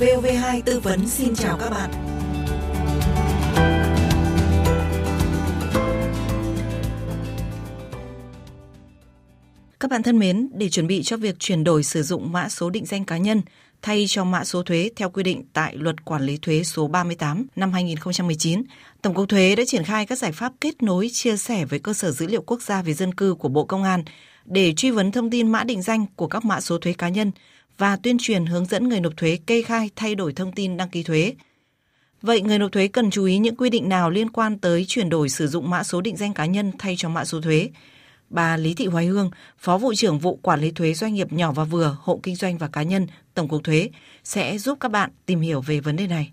Vv2 tư vấn xin chào các bạn. Các bạn thân mến, để chuẩn bị cho việc chuyển đổi sử dụng mã số định danh cá nhân thay cho mã số thuế theo quy định tại Luật Quản lý thuế số 38 năm 2019, Tổng cục Thuế đã triển khai các giải pháp kết nối chia sẻ với cơ sở dữ liệu quốc gia về dân cư của Bộ Công an để truy vấn thông tin mã định danh của các mã số thuế cá nhân và tuyên truyền hướng dẫn người nộp thuế kê khai thay đổi thông tin đăng ký thuế. Vậy người nộp thuế cần chú ý những quy định nào liên quan tới chuyển đổi sử dụng mã số định danh cá nhân thay cho mã số thuế? Bà Lý Thị Hoài Hương, Phó vụ trưởng vụ Quản lý thuế doanh nghiệp nhỏ và vừa, hộ kinh doanh và cá nhân, Tổng cục Thuế sẽ giúp các bạn tìm hiểu về vấn đề này.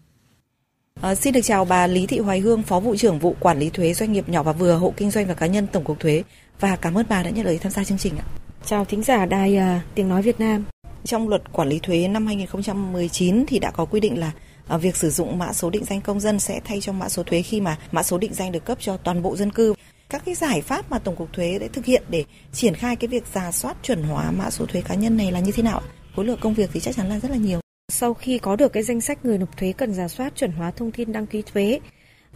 À, xin được chào bà Lý Thị Hoài Hương, Phó vụ trưởng vụ Quản lý thuế doanh nghiệp nhỏ và vừa, hộ kinh doanh và cá nhân, Tổng cục Thuế và cảm ơn bà đã nhận lời tham gia chương trình ạ. Chào thính giả đài uh, tiếng nói Việt Nam. Trong luật quản lý thuế năm 2019 thì đã có quy định là à, việc sử dụng mã số định danh công dân sẽ thay cho mã số thuế khi mà mã số định danh được cấp cho toàn bộ dân cư. Các cái giải pháp mà Tổng cục Thuế đã thực hiện để triển khai cái việc giả soát chuẩn hóa mã số thuế cá nhân này là như thế nào? Khối lượng công việc thì chắc chắn là rất là nhiều. Sau khi có được cái danh sách người nộp thuế cần giả soát chuẩn hóa thông tin đăng ký thuế,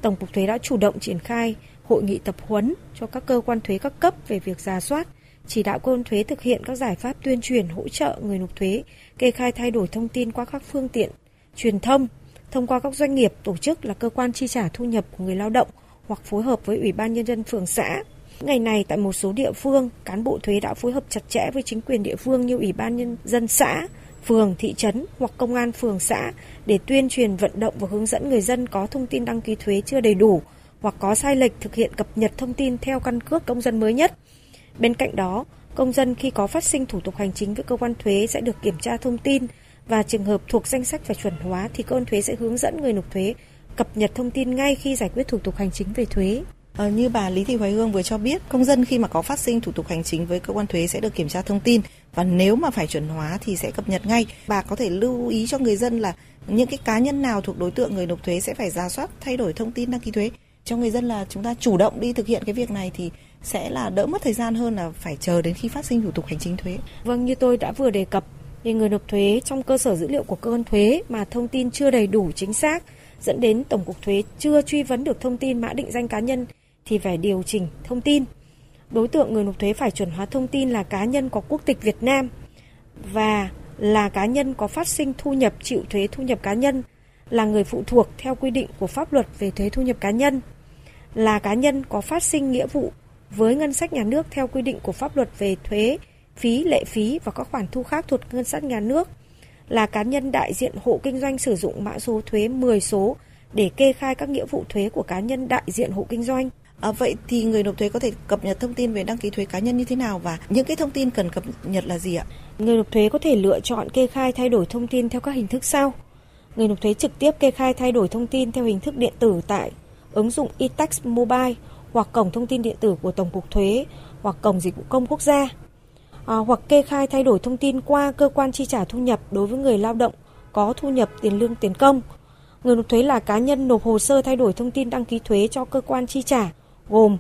Tổng cục Thuế đã chủ động triển khai hội nghị tập huấn cho các cơ quan thuế các cấp về việc giả soát, chỉ đạo cơ quan thuế thực hiện các giải pháp tuyên truyền hỗ trợ người nộp thuế kê khai thay đổi thông tin qua các phương tiện truyền thông thông qua các doanh nghiệp, tổ chức là cơ quan chi trả thu nhập của người lao động hoặc phối hợp với Ủy ban Nhân dân phường xã. Ngày này tại một số địa phương, cán bộ thuế đã phối hợp chặt chẽ với chính quyền địa phương như Ủy ban Nhân dân xã, phường, thị trấn hoặc công an phường xã để tuyên truyền vận động và hướng dẫn người dân có thông tin đăng ký thuế chưa đầy đủ hoặc có sai lệch thực hiện cập nhật thông tin theo căn cước công dân mới nhất. Bên cạnh đó, công dân khi có phát sinh thủ tục hành chính với cơ quan thuế sẽ được kiểm tra thông tin và trường hợp thuộc danh sách phải chuẩn hóa thì cơ quan thuế sẽ hướng dẫn người nộp thuế cập nhật thông tin ngay khi giải quyết thủ tục hành chính về thuế. À, như bà Lý Thị Hoài Hương vừa cho biết, công dân khi mà có phát sinh thủ tục hành chính với cơ quan thuế sẽ được kiểm tra thông tin và nếu mà phải chuẩn hóa thì sẽ cập nhật ngay. Bà có thể lưu ý cho người dân là những cái cá nhân nào thuộc đối tượng người nộp thuế sẽ phải ra soát thay đổi thông tin đăng ký thuế cho người dân là chúng ta chủ động đi thực hiện cái việc này thì sẽ là đỡ mất thời gian hơn là phải chờ đến khi phát sinh thủ tục hành chính thuế. Vâng, như tôi đã vừa đề cập thì người nộp thuế trong cơ sở dữ liệu của cơ quan thuế mà thông tin chưa đầy đủ chính xác dẫn đến tổng cục thuế chưa truy vấn được thông tin mã định danh cá nhân thì phải điều chỉnh thông tin. Đối tượng người nộp thuế phải chuẩn hóa thông tin là cá nhân có quốc tịch Việt Nam và là cá nhân có phát sinh thu nhập chịu thuế thu nhập cá nhân, là người phụ thuộc theo quy định của pháp luật về thuế thu nhập cá nhân, là cá nhân có phát sinh nghĩa vụ với ngân sách nhà nước theo quy định của pháp luật về thuế, phí, lệ phí và các khoản thu khác thuộc ngân sách nhà nước, là cá nhân đại diện hộ kinh doanh sử dụng mã số thuế 10 số để kê khai các nghĩa vụ thuế của cá nhân đại diện hộ kinh doanh. À, vậy thì người nộp thuế có thể cập nhật thông tin về đăng ký thuế cá nhân như thế nào và những cái thông tin cần cập nhật là gì ạ? Người nộp thuế có thể lựa chọn kê khai thay đổi thông tin theo các hình thức sau. Người nộp thuế trực tiếp kê khai thay đổi thông tin theo hình thức điện tử tại ứng dụng eTax Mobile hoặc cổng thông tin điện tử của Tổng cục Thuế hoặc cổng dịch vụ công quốc gia. À, hoặc kê khai thay đổi thông tin qua cơ quan chi trả thu nhập đối với người lao động có thu nhập tiền lương tiền công. Người nộp thuế là cá nhân nộp hồ sơ thay đổi thông tin đăng ký thuế cho cơ quan chi trả gồm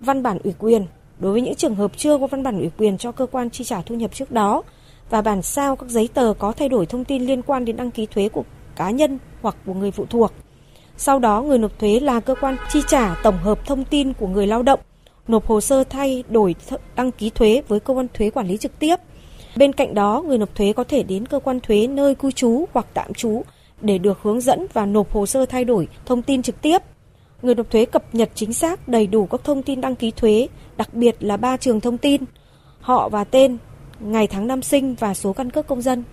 văn bản ủy quyền đối với những trường hợp chưa có văn bản ủy quyền cho cơ quan chi trả thu nhập trước đó và bản sao các giấy tờ có thay đổi thông tin liên quan đến đăng ký thuế của cá nhân hoặc của người phụ thuộc. Sau đó, người nộp thuế là cơ quan chi trả tổng hợp thông tin của người lao động, nộp hồ sơ thay đổi đăng ký thuế với cơ quan thuế quản lý trực tiếp. Bên cạnh đó, người nộp thuế có thể đến cơ quan thuế nơi cư trú hoặc tạm trú để được hướng dẫn và nộp hồ sơ thay đổi thông tin trực tiếp. Người nộp thuế cập nhật chính xác đầy đủ các thông tin đăng ký thuế, đặc biệt là ba trường thông tin, họ và tên, ngày tháng năm sinh và số căn cước công dân.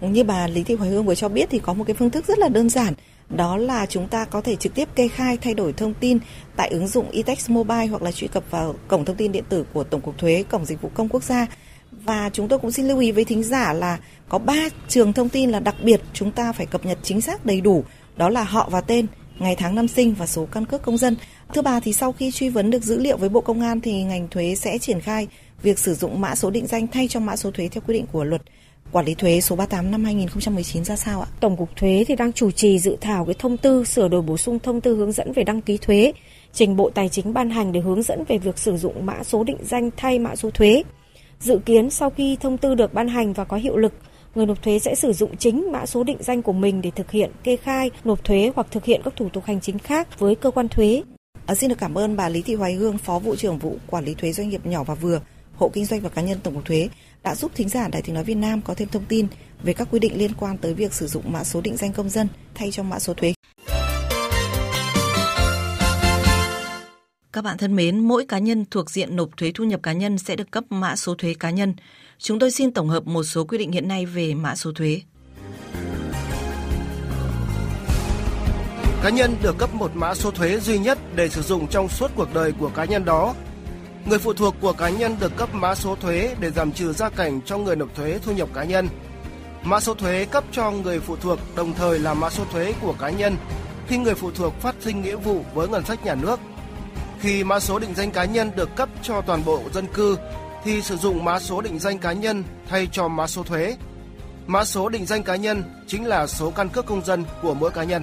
Như bà Lý Thị Hoài Hương vừa cho biết thì có một cái phương thức rất là đơn giản đó là chúng ta có thể trực tiếp kê khai thay đổi thông tin tại ứng dụng eTax Mobile hoặc là truy cập vào cổng thông tin điện tử của Tổng cục Thuế, cổng dịch vụ công quốc gia. Và chúng tôi cũng xin lưu ý với thính giả là có 3 trường thông tin là đặc biệt chúng ta phải cập nhật chính xác đầy đủ, đó là họ và tên, ngày tháng năm sinh và số căn cước công dân. Thưa bà thì sau khi truy vấn được dữ liệu với Bộ Công an thì ngành thuế sẽ triển khai việc sử dụng mã số định danh thay cho mã số thuế theo quy định của luật quản lý thuế số 38 năm 2019 ra sao ạ? Tổng cục thuế thì đang chủ trì dự thảo cái thông tư sửa đổi bổ sung thông tư hướng dẫn về đăng ký thuế, trình Bộ Tài chính ban hành để hướng dẫn về việc sử dụng mã số định danh thay mã số thuế. Dự kiến sau khi thông tư được ban hành và có hiệu lực, người nộp thuế sẽ sử dụng chính mã số định danh của mình để thực hiện kê khai, nộp thuế hoặc thực hiện các thủ tục hành chính khác với cơ quan thuế. À, xin được cảm ơn bà Lý Thị Hoài Hương, Phó vụ trưởng vụ quản lý thuế doanh nghiệp nhỏ và vừa, hộ kinh doanh và cá nhân tổng cục thuế đã giúp thính giả Đài Tiếng nói Việt Nam có thêm thông tin về các quy định liên quan tới việc sử dụng mã số định danh công dân thay cho mã số thuế. Các bạn thân mến, mỗi cá nhân thuộc diện nộp thuế thu nhập cá nhân sẽ được cấp mã số thuế cá nhân. Chúng tôi xin tổng hợp một số quy định hiện nay về mã số thuế. Cá nhân được cấp một mã số thuế duy nhất để sử dụng trong suốt cuộc đời của cá nhân đó. Người phụ thuộc của cá nhân được cấp mã số thuế để giảm trừ gia cảnh cho người nộp thuế thu nhập cá nhân. Mã số thuế cấp cho người phụ thuộc đồng thời là mã số thuế của cá nhân khi người phụ thuộc phát sinh nghĩa vụ với ngân sách nhà nước. Khi mã số định danh cá nhân được cấp cho toàn bộ dân cư thì sử dụng mã số định danh cá nhân thay cho mã số thuế. Mã số định danh cá nhân chính là số căn cước công dân của mỗi cá nhân.